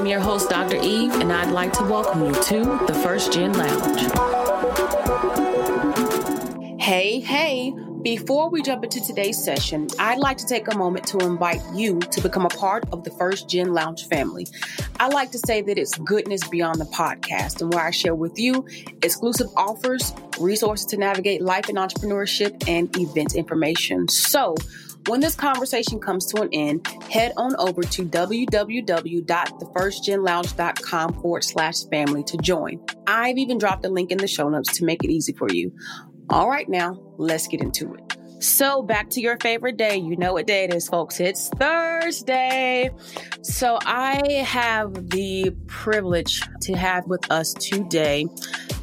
I'm your host, Dr. Eve, and I'd like to welcome you to the First Gen Lounge. Hey, hey. Before we jump into today's session, I'd like to take a moment to invite you to become a part of the First Gen Lounge family. I like to say that it's goodness beyond the podcast, and where I share with you exclusive offers, resources to navigate life and entrepreneurship, and event information. So, when this conversation comes to an end, head on over to www.thefirstgenlounge.com forward slash family to join. I've even dropped a link in the show notes to make it easy for you. All right, now let's get into it. So, back to your favorite day. You know what day it is, folks. It's Thursday. So, I have the privilege to have with us today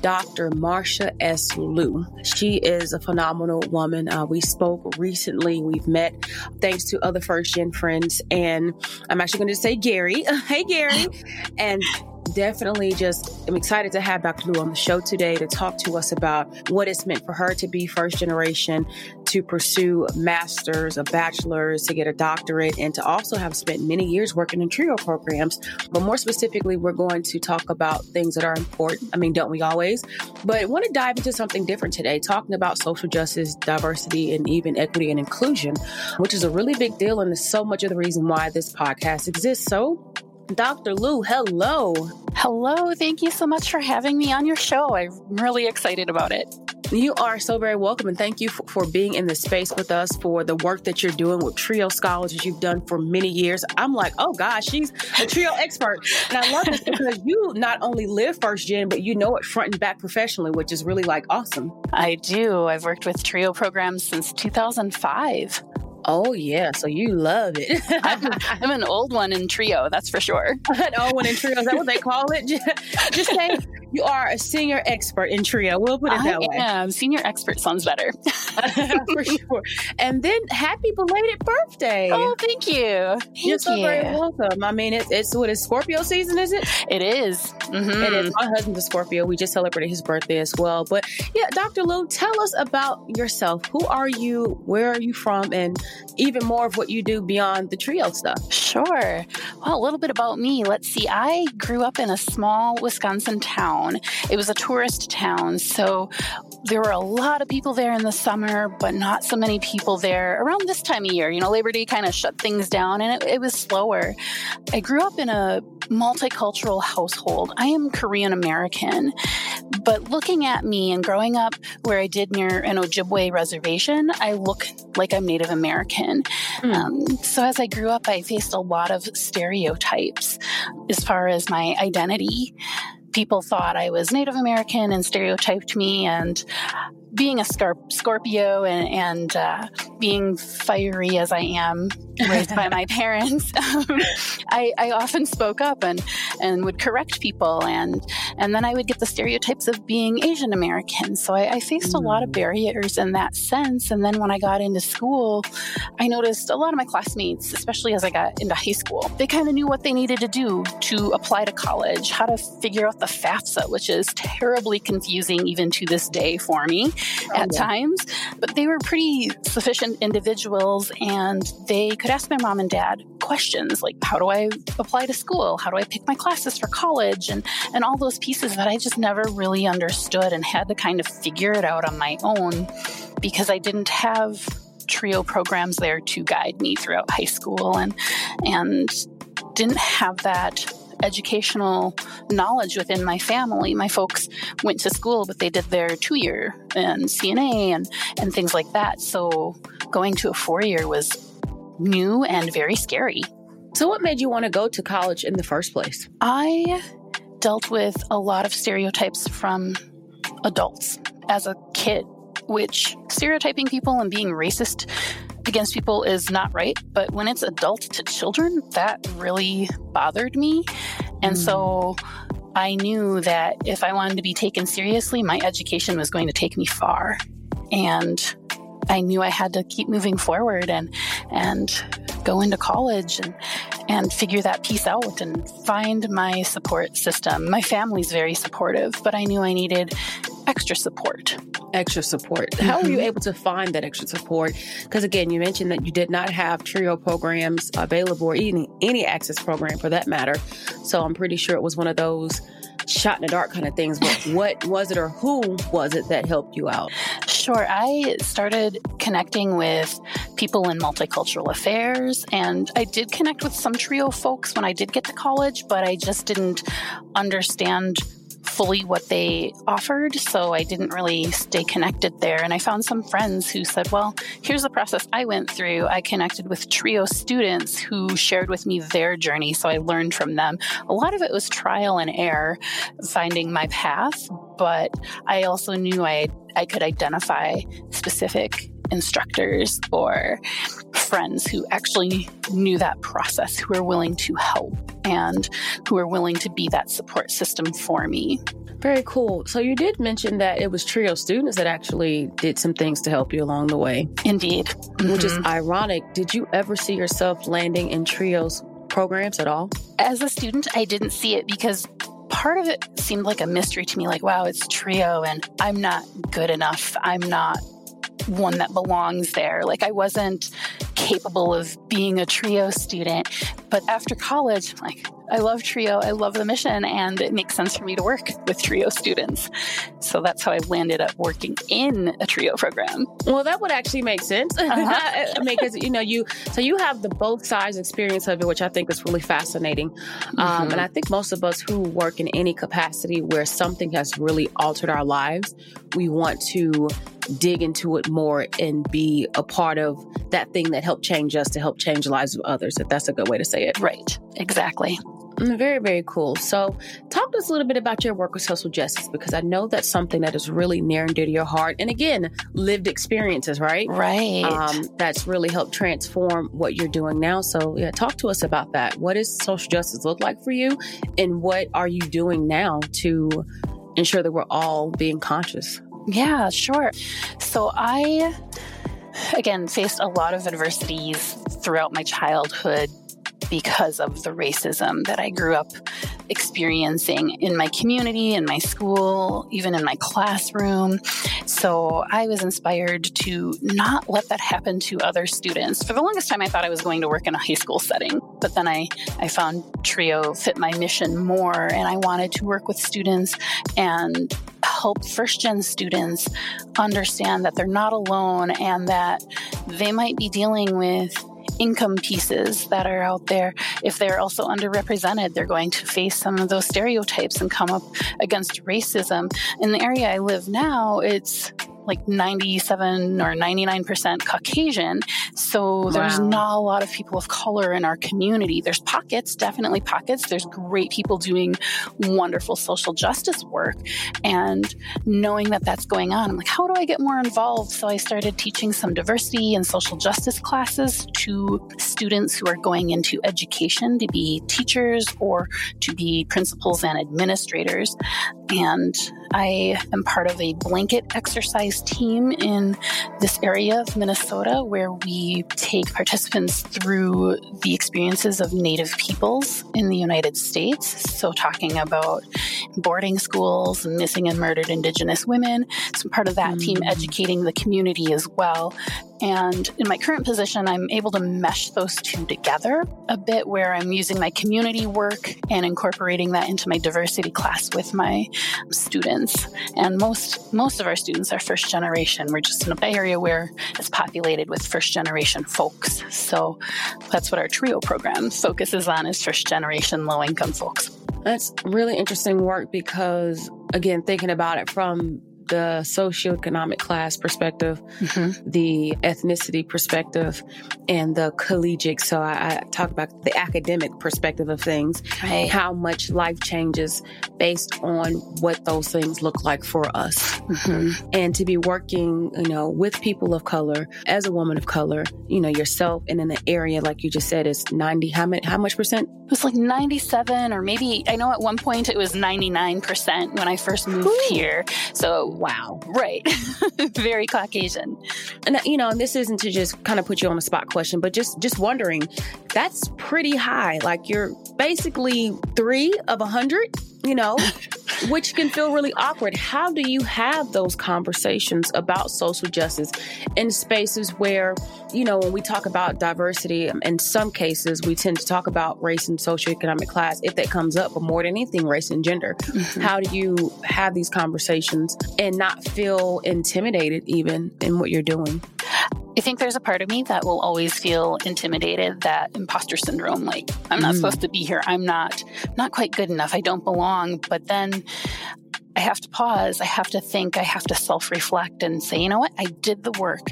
Dr. Marsha S. Lue. She is a phenomenal woman. Uh, we spoke recently. We've met thanks to other first gen friends. And I'm actually going to say Gary. hey, Gary. And definitely just am excited to have Dr. Lue on the show today to talk to us about what it's meant for her to be first generation, to pursue masters, a bachelor's, to get a doctorate, and to also have spent many years working in trio programs. But more specifically, we're going to talk about things that are important. I mean, don't we always? But I want to dive into something different today, talking about social justice, diversity, and even equity and inclusion, which is a really big deal and is so much of the reason why this podcast exists. So Dr. Lue, hello. Hello. Thank you so much for having me on your show. I'm really excited about it. You are so very welcome, and thank you for, for being in the space with us for the work that you're doing with trio scholars as you've done for many years. I'm like, oh gosh, she's a trio expert, and I love this because you not only live first gen, but you know it front and back professionally, which is really like awesome. I do. I've worked with trio programs since 2005. Oh yeah, so you love it. I'm, I'm, an old one in trio, that's for sure. An old one in trio, is that what they call it? Just say you are a senior expert in trio. We'll put it that I way. Yeah, senior expert sounds better. for sure. And then happy belated birthday. Oh, thank you. Thank You're so you. very welcome. I mean, it's, it's what is Scorpio season, is it? It is. Mm-hmm. It is. My husband's a Scorpio. We just celebrated his birthday as well. But yeah, Dr. Lue, tell us about yourself. Who are you? Where are you from? And even more of what you do beyond the trio stuff. Sure. Well, a little bit about me. Let's see. I grew up in a small Wisconsin town. It was a tourist town. So there were a lot of people there in the summer, but not so many people there around this time of year. You know, Labor Day kind of shut things down and it, it was slower. I grew up in a multicultural household. I am Korean American, but looking at me and growing up where I did near an Ojibwe reservation, I look like I'm Native American. Mm. Um, so as I grew up, I faced a lot of stereotypes as far as my identity people thought I was Native American and stereotyped me. And being a Scorpio and, and uh, being fiery as I am, raised by my parents, um, I, I, often spoke up and, and would correct people. And, and then I would get the stereotypes of being Asian American. So I, I faced a lot of barriers in that sense. And then when I got into school, I noticed a lot of my classmates, especially as I got into high school, they kind of knew what they needed to do to apply to college, how to figure out the FAFSA, which is terribly confusing even to this day for me at yeah. times, but they were pretty sufficient individuals and they could ask their mom and dad questions like, how do I apply to school? How do I pick my classes for college? And, and all those pieces that I just never really understood and had to kind of figure it out on my own because I didn't have trio programs there to guide me throughout high school and and didn't have that educational knowledge within my family. My folks went to school, but they did their two year and CNA and, and things like that. So going to a four year was new and very scary. So, what made you want to go to college in the first place? I dealt with a lot of stereotypes from adults as a kid which stereotyping people and being racist against people is not right. But when it's adult to children, that really bothered me. And mm. so I knew that if I wanted to be taken seriously, my education was going to take me far. And I knew I had to keep moving forward and and go into college and and figure that piece out and find my support system. My family's very supportive, but I knew I needed extra support. Extra support. How were you mm-hmm. able to find that extra support? Because again, you mentioned that you did not have TRIO programs available or any any access program for that matter. So I'm pretty sure it was one of those shot in the dark kind of things. But what was it or who was it that helped you out? Sure. I started connecting with people in multicultural affairs, and I did connect with some trio folks when I did get to college, but I just didn't understand fully what they offered, so I didn't really stay connected there. And I found some friends who said, Well, here's the process I went through. I connected with TRIO students who shared with me their journey, so I learned from them. A lot of it was trial and error, finding my path, but I also knew I, I could identify specific instructors or friends who actually knew that process, who were willing to help and who were willing to be that support system for me. Very cool. So you did mention that it was TRIO students that actually did some things to help you along the way. Indeed. Mm-hmm. Which is mm-hmm. ironic. Did you ever see yourself landing in TRIO's programs at all? As a student, I didn't see it because part of it seemed like a mystery to me like, wow, it's TRIO and I'm not good enough. I'm not one that belongs there. Like I wasn't capable of being a trio student. But after college, like I love trio, I love the mission, and it makes sense for me to work with trio students. So that's how I landed up working in a trio program. Well, that would actually make sense. Uh-huh. Because you know, you so you have the both sides experience of it, which I think is really fascinating. Um, mm-hmm. Um, and I think most of us who work in any capacity where something has really altered our lives, we want to dig into it more and be a part of that thing that helped change us to help change the lives of others, if that's a good way to say it. Right, exactly. Mm, very, very cool. So, talk to us a little bit about your work with social justice because I know that's something that is really near and dear to your heart. And again, lived experiences, right? Right. Um, that's really helped transform what you're doing now. So, yeah, talk to us about that. What does social justice look like for you? And what are you doing now to ensure that we're all being conscious? Yeah, sure. So, I again, faced a lot of adversities throughout my childhood because of the racism that I grew up experiencing in my community, in my school, even in my classroom. So I was inspired to not let that happen to other students. For the longest time, I thought I was going to work in a high school setting, but then I, I found TRIO fit my mission more, and I wanted to work with students and help first gen students understand that they're not alone and that they might be dealing with income pieces that are out there. If they're also underrepresented, they're going to face some of those stereotypes and come up against racism. In the area I live now, it's like 97 or 99% Caucasian. So there's wow. not a lot of people of color in our community. There's pockets, definitely pockets. There's great people doing wonderful social justice work. And knowing that that's going on, I'm like, how do I get more involved? So I started teaching some diversity and social justice classes to students who are going into education to be teachers or to be principals and administrators. And I am part of a blanket exercise team in this area of Minnesota where we take participants through the experiences of Native peoples in the United States. So, talking about boarding schools, missing and murdered Indigenous women. So, part of that mm. team educating the community as well and in my current position, I'm able to mesh those two together a bit where I'm using my community work and incorporating that into my diversity class with my students. And most most of our students are first generation. We're just in a area where it's populated with first generation folks. So that's what our TRIO program focuses on is first generation low income folks. That's really interesting work because again, thinking about it from the socioeconomic class perspective, mm-hmm. the ethnicity perspective, and the collegiate. So I, I, talk about the academic perspective of things, right. how much life changes based on what those things look like for us. Mm-hmm. And to be working, you know, with people of color, as a woman of color, you know, yourself and in an area, like you just said, is 90, how, many, how much percent? It was like 97 or maybe, I know at one point it was 99% when I first moved Ooh. here. So, wow. Right. Very Caucasian. And, uh, you know, and this isn't to just kind of put you on the spot question, but just, just wondering, that's pretty high. Like you're basically three of a hundred you know, which can feel really awkward. How do you have those conversations about social justice in spaces where, you know, when we talk about diversity, um, in some cases, we tend to talk about race and socioeconomic class if that comes up, but more than anything, race and gender. Mm-hmm. How do you have these conversations and not feel intimidated even in what you're doing? I think there's a part of me that will always feel intimidated, that imposter syndrome, like I'm not mm. supposed to be here. I'm not not quite good enough. I don't belong. But then I have to pause. I have to think. I have to self reflect and say, you know what? I did the work.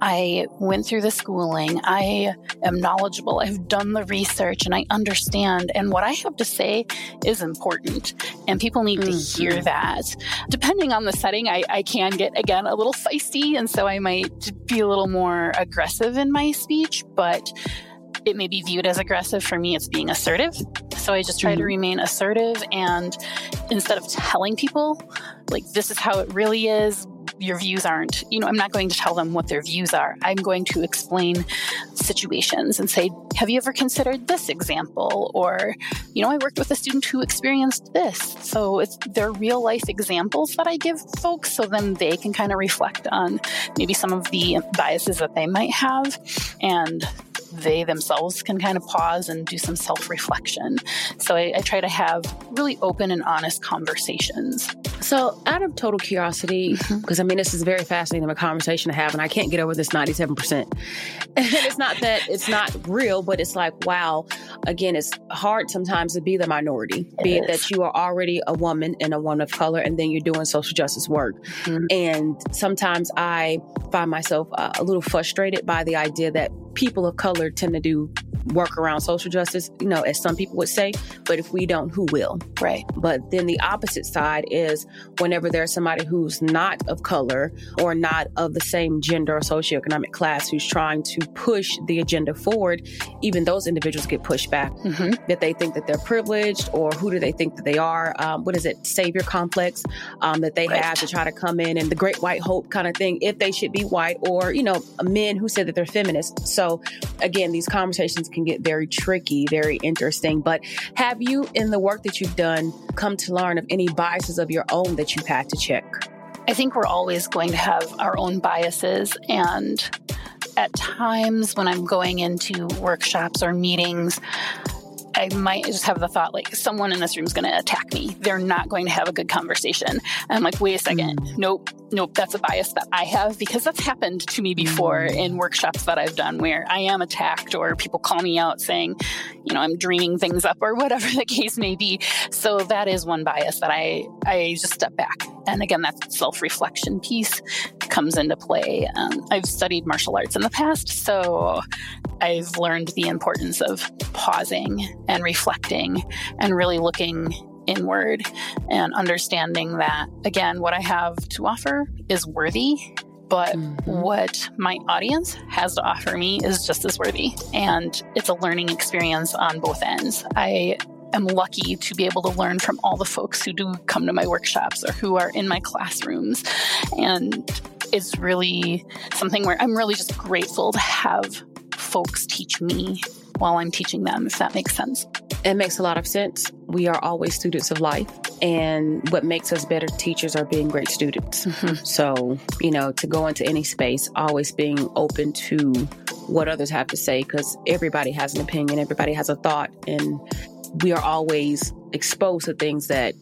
I went through the schooling. I am knowledgeable. I've done the research and I understand. And what I have to say is important. And people need mm-hmm. to hear that. Depending on the setting, I, I can get, again, a little feisty. And so I might be a little more aggressive in my speech. But it may be viewed as aggressive. For me, it's being assertive. So I just try mm-hmm. to remain assertive. And instead of telling people, like, this is how it really is, your views aren't, you know, I'm not going to tell them what their views are. I'm going to explain situations and say, have you ever considered this example? Or, you know, I worked with a student who experienced this. So it's they're real life examples that I give folks so then they can kind of reflect on maybe some of the biases that they might have and they themselves can kind of pause and do some self reflection. So I, I, try to have really open and honest conversations. So, out of total curiosity, because mm-hmm. I mean, this is very fascinating of a conversation to have, and I can't get over this 97%. and it's not that it's not real, but it's like, wow, again, it's hard sometimes to be the minority, it be it that you are already a woman and a woman of color, and then you're doing social justice work. Mm-hmm. And sometimes I find myself uh, a little frustrated by the idea that people of color tend to do work around social justice, you know, as some people would say, but if we don't, who will? Right. But then the opposite side is whenever there's somebody who's not of color or not of the same gender or socioeconomic class who's trying to push the agenda forward, even those individuals get pushed back. Mm-hmm. That they think that they're privileged or who do they think that they are? Um, what is it, savior complex um, that they right. have to try to come in and the great white hope kind of thing, if they should be white or, you know, men who said that they're feminists. So again, these conversations can get very tricky, very interesting. But have you, in the work that you've done, come to learn of any biases of your own that you've had to check? I think we're always going to have our own biases. And at times when I'm going into workshops or meetings, I might just have the thought like someone in this room is going to attack me. They're not going to have a good conversation. And I'm like, wait a second. Mm. Nope. Nope. That's a bias that I have because that's happened to me before mm. in workshops that I've done where I am attacked or people call me out saying, you know, I'm dreaming things up or whatever the case may be. So that is one bias that I, I just step back. And again, that self reflection piece comes into play. Um, I've studied martial arts in the past, so I've learned the importance of pausing and reflecting and really looking inward and understanding that, again, what I have to offer is worthy but mm-hmm. what my audience has to offer me is just as worthy. And it's a learning experience on both ends. I am lucky to be able to learn from all the folks who do come to my workshops or who are in my classrooms. And it's really something where I'm really just grateful to have folks teach me while I'm teaching them, if that makes sense. It makes a lot of sense. We are always students of life, and what makes us better teachers are being great students. Mm-hmm. So, you know, to go into any space, always being open to what others have to say, because everybody has an opinion, everybody has a thought, and we are always exposed to things that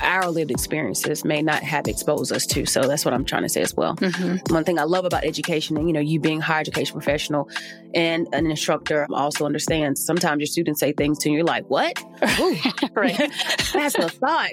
our lived experiences may not have exposed us to. So that's what I'm trying to say as well. Mm-hmm. One thing I love about education and, you know, you being a higher education professional and an instructor also understands sometimes your students say things to you, you're like, what? right. that's a thought.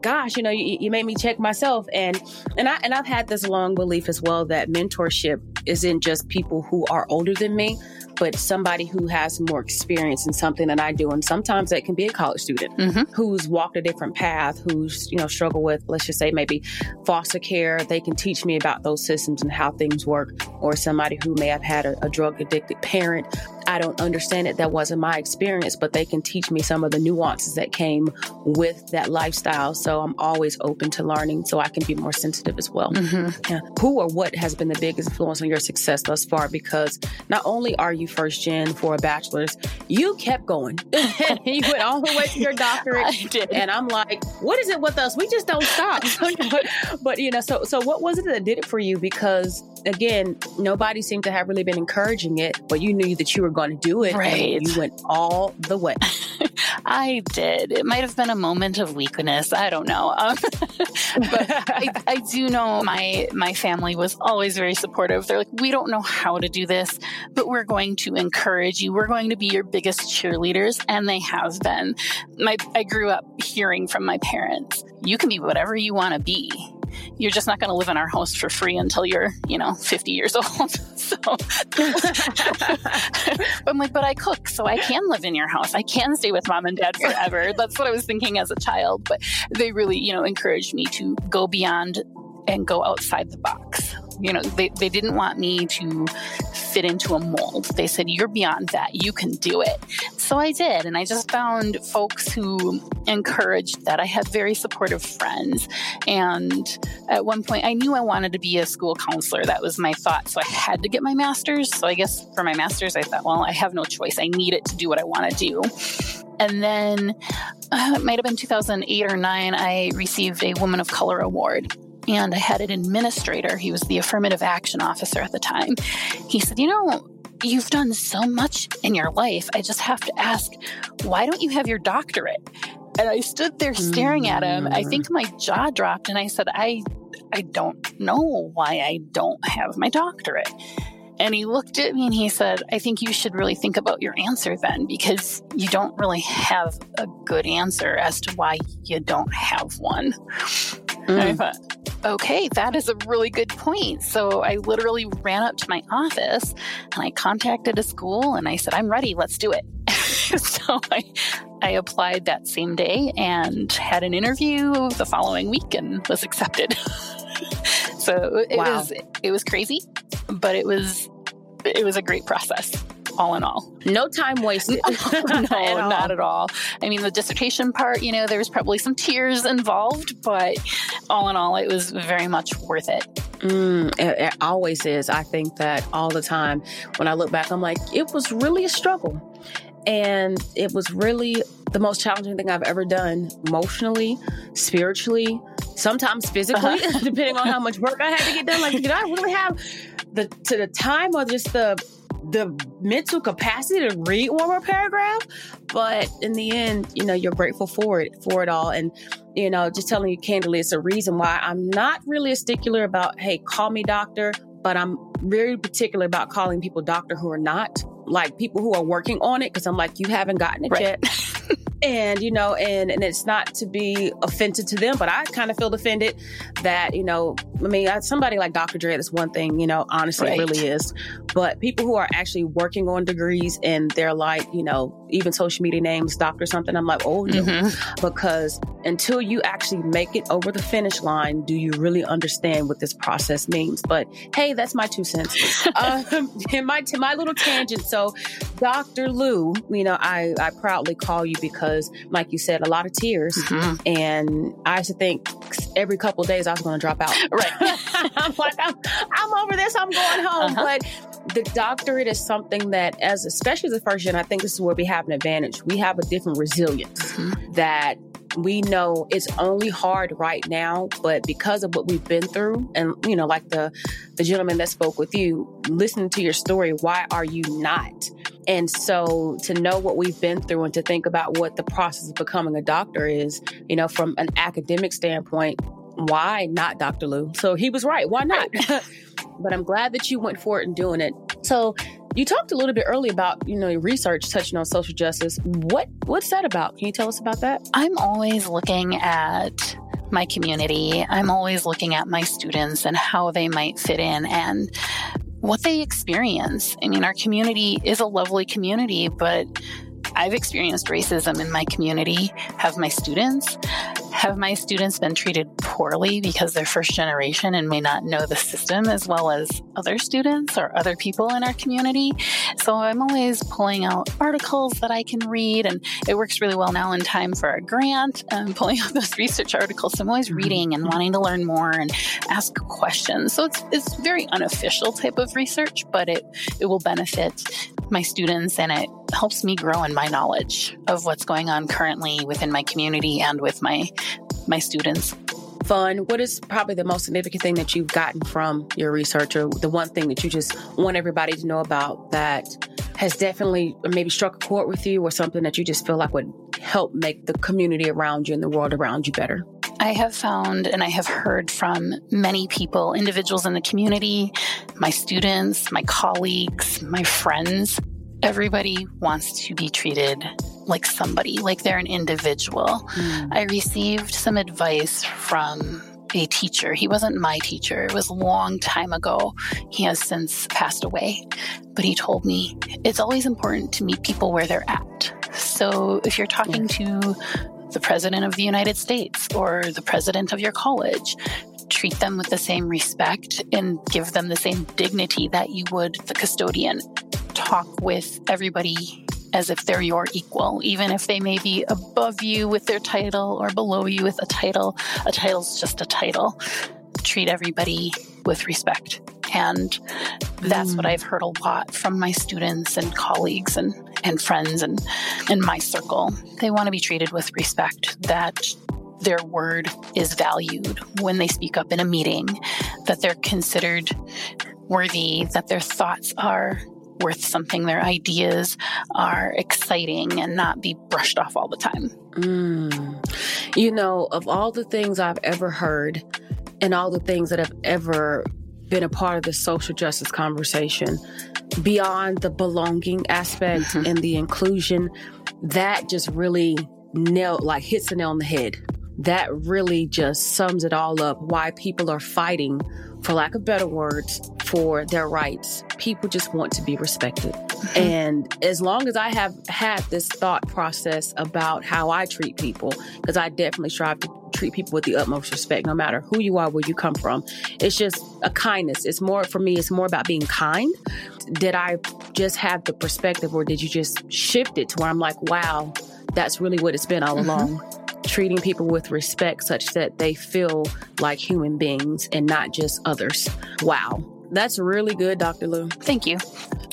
gosh, you know, you, you made me check myself. And and I and I've had this long belief as well that mentorship isn't just people who are older than me, but somebody who has more experience in something than I do. And sometimes that can be a college student mm-hmm. who's walked a different path, who's, you know, struggled with, let's just say maybe foster care. They can teach me about those systems and how things work. Or somebody who may have had a, a drug addicted parent I don't understand it. That wasn't my experience, but they can teach me some of the nuances that came with that lifestyle. So I'm always open to learning so I can be more sensitive as well. Mm-hmm. Yeah. Who or what has been the biggest influence on your success thus far? Because not only are you first gen for a bachelor's, you kept going. you went all the way to your doctorate. And I'm like, what is it with us? We just don't stop. but, but, you know, so so what was it that did it for you? Because again, nobody seemed to have really been encouraging it, but you knew that you were going to do it. Right. you went all the way. I did. It might have been a moment of weakness. I don't know. Um, but I, I, do know my my family was always very supportive. They're like, we don't know how to do this, but we're going to encourage you. We're going to be your biggest cheerleaders, and they have been. My I grew up hearing from my parents, you can be whatever you want to be you're just not going to live in our house for free until you're, you know, 50 years old. so I'm like, but I cook, so I can live in your house. I can stay with mom and dad forever. That's what I was thinking as a child. But they really, you know, encouraged me to go beyond and go outside the box. You know, they, they didn't want me to fit into a mold. They said, You're beyond that. You can do it. So I did. And I just found folks who encouraged that. I had very supportive friends. And at one point, I knew I wanted to be a school counselor. That was my thought. So I had to get my master's. So I guess for my master's, I thought, Well, I have no choice. I need it to do what I want to do. And then uh, it might have been 2008 or 9, I received a Woman of Color Award and I had an administrator. He was the affirmative action officer at the time. He said, You know, you've done so much in your life. I just have to ask, why don't you have your doctorate? And I stood there staring at him. I think my jaw dropped and I said, I I don't know why I don't have my doctorate. And he looked at me and he said, I think you should really think about your answer then because you don't really have a good answer as to why you don't have one. Mm. I thought, okay, that is a really good point. So I literally ran up to my office and I contacted a school and I said, I'm ready, let's do it. so I, I applied that same day and had an interview the following week and was accepted. so it wow. was it was crazy, but it was it was a great process all in all. No time wasted. no, at not at all. I mean, the dissertation part, you know, there was probably some tears involved, but all in all, it was very much worth it. Mm, it, it always is. I think that all the time. When I look back, I'm like, it was really a struggle. And it was really the most challenging thing I've ever done emotionally, spiritually, sometimes physically, uh-huh. depending on how much work I had to get done. Like, did I really have the to the time or just the the mental capacity to read one more paragraph. But in the end, you know, you're grateful for it, for it all. And, you know, just telling you candidly, it's a reason why I'm not really a stickler about, hey, call me doctor, but I'm very particular about calling people doctor who are not like people who are working on it because I'm like, you haven't gotten it right. yet. and you know and and it's not to be offended to them but i kind of feel offended that you know i mean somebody like dr dre that's one thing you know honestly right. it really is but people who are actually working on degrees and they're like you know even social media names doctor something i'm like oh no mm-hmm. because until you actually make it over the finish line do you really understand what this process means but hey that's my two cents um, in my my little tangent so dr lue you know i i proudly call you because because, like you said, a lot of tears. Mm-hmm. And I used to think every couple days I was going to drop out. Right. I'm like, I'm, I'm, over this. I'm going home. Uh-huh. But the doctorate is something that, as especially the first gen, I think this is where we have an advantage. We have a different resilience mm-hmm. that we know it's only hard right now, but because of what we've been through, and you know, like the the gentleman that spoke with you, listening to your story, why are you not? And so to know what we've been through and to think about what the process of becoming a doctor is, you know, from an academic standpoint, why not Dr. Lue? So he was right. Why not? but I'm glad that you went for it and doing it. So you talked a little bit earlier about, you know, your research touching on social justice. What what's that about? Can you tell us about that? I'm always looking at my community, I'm always looking at my students and how they might fit in and what they experience. I mean, our community is a lovely community, but I've experienced racism in my community. Have my students? Have my students been treated poorly because they're first generation and may not know the system as well as other students or other people in our community? So I'm always pulling out articles that I can read, and it works really well now in time for a grant. I'm pulling out those research articles. So I'm always mm-hmm. reading and wanting to learn more and ask questions. So it's it's very unofficial type of research, but it it will benefit my students and it helps me grow in my knowledge of what's going on currently within my community and with my my students. Fun what is probably the most significant thing that you've gotten from your research or the one thing that you just want everybody to know about that has definitely maybe struck a chord with you or something that you just feel like would help make the community around you and the world around you better I have found and I have heard from many people, individuals in the community, my students, my colleagues, my friends. Everybody wants to be treated like somebody, like they're an individual. Mm. I received some advice from a teacher. He wasn't my teacher. It was a long time ago. He has since passed away. But he told me it's always important to meet people where they're at. So if you're talking to the President of the United States or the President of your college. Treat them with the same respect and give them the same dignity that you would the custodian. Talk with everybody as if they're your equal, even if they may be above you with their title or below you with a title. A title's just a title. Treat everybody with respect. And that's mm. what I've heard a lot from my students and colleagues and, and friends and in my circle. They want to be treated with respect, that their word is valued when they speak up in a meeting, that they're considered worthy, that their thoughts are worth something, their ideas are exciting and not be brushed off all the time. Mm. You know, of all the things I've ever heard and all the things that I've ever been a part of the social justice conversation beyond the belonging aspect mm-hmm. and the inclusion that just really nail like hits the nail on the head that really just sums it all up why people are fighting for lack of better words for their rights people just want to be respected mm-hmm. and as long as i have had this thought process about how i treat people because i definitely strive to treat people with the utmost respect, no matter who you are, where you come from. It's just a kindness. It's more, for me, it's more about being kind. Did I just have the perspective or did you just shift it to where I'm like, wow, that's really what it's been all mm-hmm. along? Treating people with respect such that they feel like human beings and not just others. Wow. That's really good, Dr. Lue. Thank you.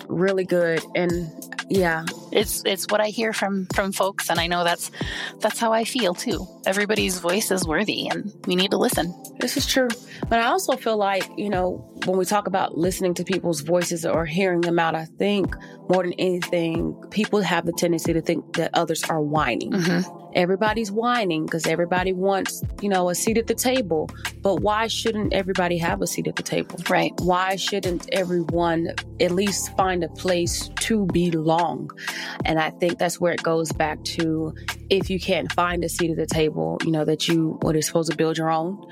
Really good. And yeah. It's it's what i hear from from folks and i know that's that's how i feel too. Everybody's voice is worthy and we need to listen. This is true. But i also feel like you know when we talk about listening to people's voices or hearing them out i think more than anything people have the tendency to think that others are whining. Mm-hmm everybody's whining because everybody wants, you know, a seat at the table. But why shouldn't everybody have a seat at the table? Right. Why shouldn't everyone at least find a place to belong? And I think that's where it goes back to if you can't find a seat at the table, you know, that you what is supposed to build your own.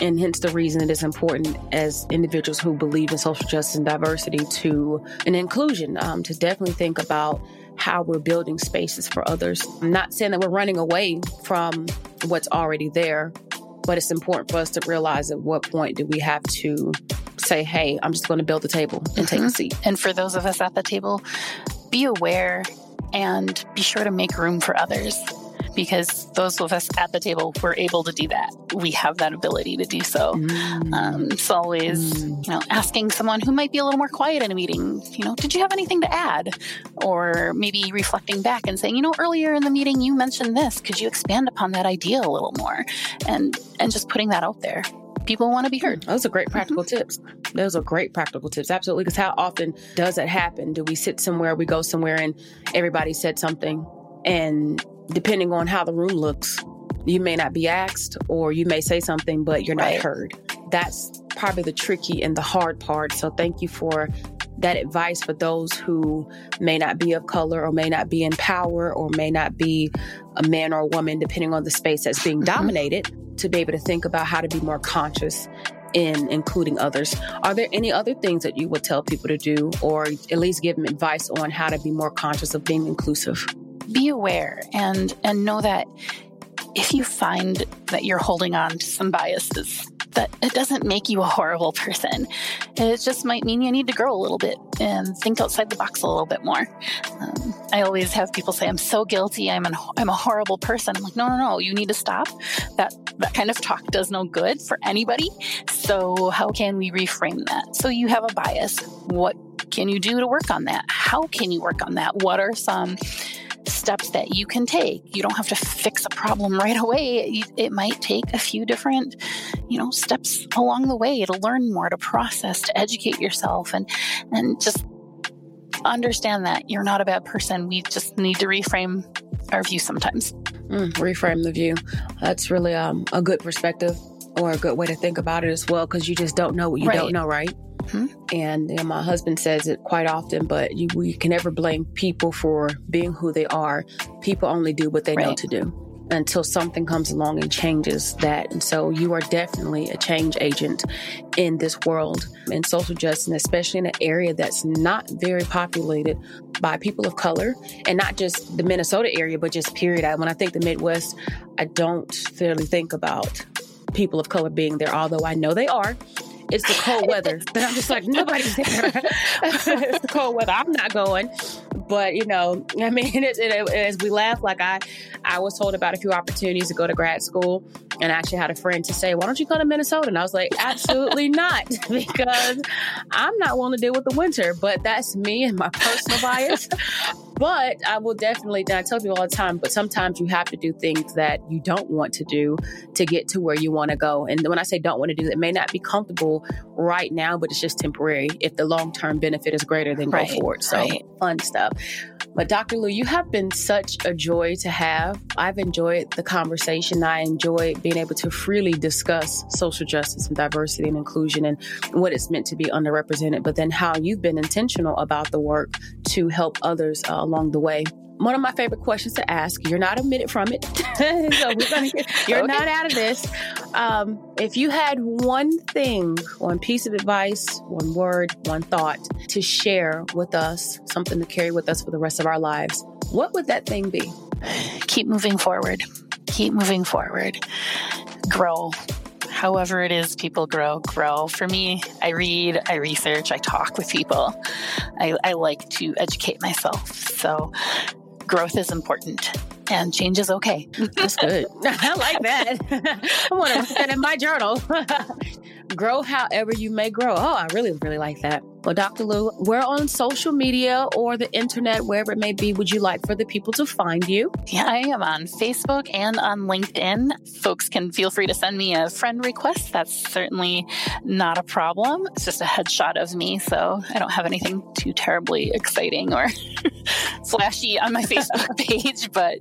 And hence the reason it is important as individuals who believe in social justice and diversity to an inclusion, um, to definitely think about how we're building spaces for others. I'm not saying that we're running away from what's already there, but it's important for us to realize at what point do we have to say, hey, I'm just going to build the table and mm-hmm. take a mm-hmm. seat. And for those of us at the table, be aware and be sure to make room for others because those of us at the table were able to do that. We have that ability to do so. Mm. Um, it's always, mm. you know, asking someone who might be a little more quiet in a meeting, you know, did you have anything to add? Or maybe reflecting back and saying, you know, earlier in the meeting you mentioned this. Could you expand upon that idea a little more? And and just putting that out there people want to be heard. Those are great practical mm-hmm. tips. Those are great practical tips. Absolutely. Because how often does that happen? Do we sit somewhere, we go somewhere, and everybody said something, and depending on how the room looks, you may not be asked or you may say something, but you're right. not heard. That's probably the tricky and the hard part. So thank you for that advice for those who may not be of color or may not be in power or may not be a man or a woman, depending on the space that's being mm-hmm. dominated to be able to think about how to be more conscious in including others. Are there any other things that you would tell people to do or at least give them advice on how to be more conscious of being inclusive? Be aware and and know that if you find that you're holding on to some biases that it doesn't make you a horrible person. It just might mean you need to grow a little bit and think outside the box a little bit more. Um, I always have people say, "I'm so guilty. I'm an I'm a horrible person." I'm like, "No, no, no. You need to stop. That that kind of talk does no good for anybody. So how can we reframe that? So you have a bias. What can you do to work on that? How can you work on that? What are some steps that you can take. You don't have to fix a problem right away. It might take a few different, you know, steps along the way to learn more, to process, to educate yourself and and just understand that you're not a bad person. We just need to reframe our view sometimes. Mm, reframe the view. That's really um, a good perspective or a good way to think about it as well because you just don't know what you right. don't know, right? Mm-hmm. And you know, my husband says it quite often, but you, we can never blame people for being who they are. People only do what they right. know to do until something comes along and changes that. And so you are definitely a change agent in this world in social justice, especially in an area that's not very populated by people of color and not just the Minnesota area, but just period. When I think the Midwest, I don't fairly think about people of color being there, although I know they are it's the cold weather. But I'm just like, nobody's there. it's the cold weather. I'm not going. But you know, I mean, it, it, as we laugh, like I, I was told about a few opportunities to go to grad school, and I actually had a friend to say, "Why don't you go to Minnesota?" And I was like, "Absolutely not," because I'm not willing to deal with the winter. But that's me and my personal bias. But I will definitely, I tell people all the time, but sometimes you have to do things that you don't want to do to get to where you want to go. And when I say don't want to do, it may not be comfortable right now, but it's just temporary. If the long term benefit is greater, then right, go for it. So right. fun stuff. But Dr. Lue, you have been such a joy to have. I've enjoyed the conversation. I enjoy being able to freely discuss social justice and diversity and inclusion and what it's meant to be underrepresented, but then how you've been intentional about the work to help others uh, along the way one of my favorite questions to ask. You're not omitted from it, so gonna, you're okay. not out of this. Um, if you had one thing, one piece of advice, one word, one thought to share with us, something to carry with us for the rest of our lives, what would that thing be? Keep moving forward. Keep moving forward. Grow however it is people grow, grow. For me, I read, I research, I talk with people. I, I, like to educate myself. So growth is important and change is okay. That's good. I like that. I want to put that in my journal. grow however you may grow. Oh, I really, really like that. Well, Dr. Lue, where on social media or the internet, wherever it may be, would you like for the people to find you? Yeah, I am on Facebook and on LinkedIn. Folks can feel free to send me a friend request. That's certainly not a problem. It's just a headshot of me, so I don't have anything too terribly exciting or flashy on my Facebook page, but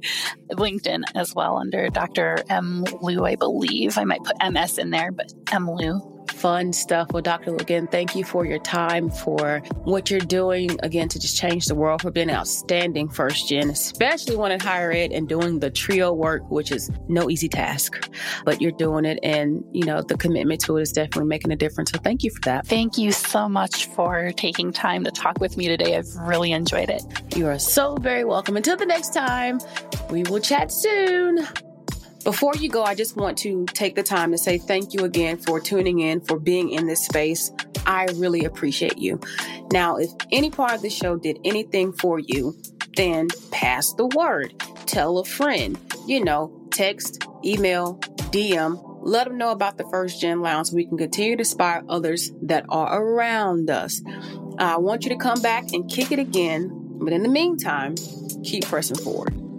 LinkedIn as well under Dr. M. Lue, I believe. I might put MS in there, but M. Lue fun stuff. Well, Dr. Again, thank you for your time, for what you're doing, again, to just change the world, for being outstanding first gen, especially one in higher ed and doing the trio work, which is no easy task, but you're doing it. And, you know, the commitment to it is definitely making a difference. So thank you for that. Thank you so much for taking time to talk with me today. I've really enjoyed it. You are so very welcome. Until the next time, we will chat soon. Before you go, I just want to take the time to say thank you again for tuning in, for being in this space. I really appreciate you. Now, if any part of the show did anything for you, then pass the word. Tell a friend, you know, text, email, DM, let them know about the First Gen Lounge so we can continue to inspire others that are around us. I want you to come back and kick it again, but in the meantime, keep pressing forward.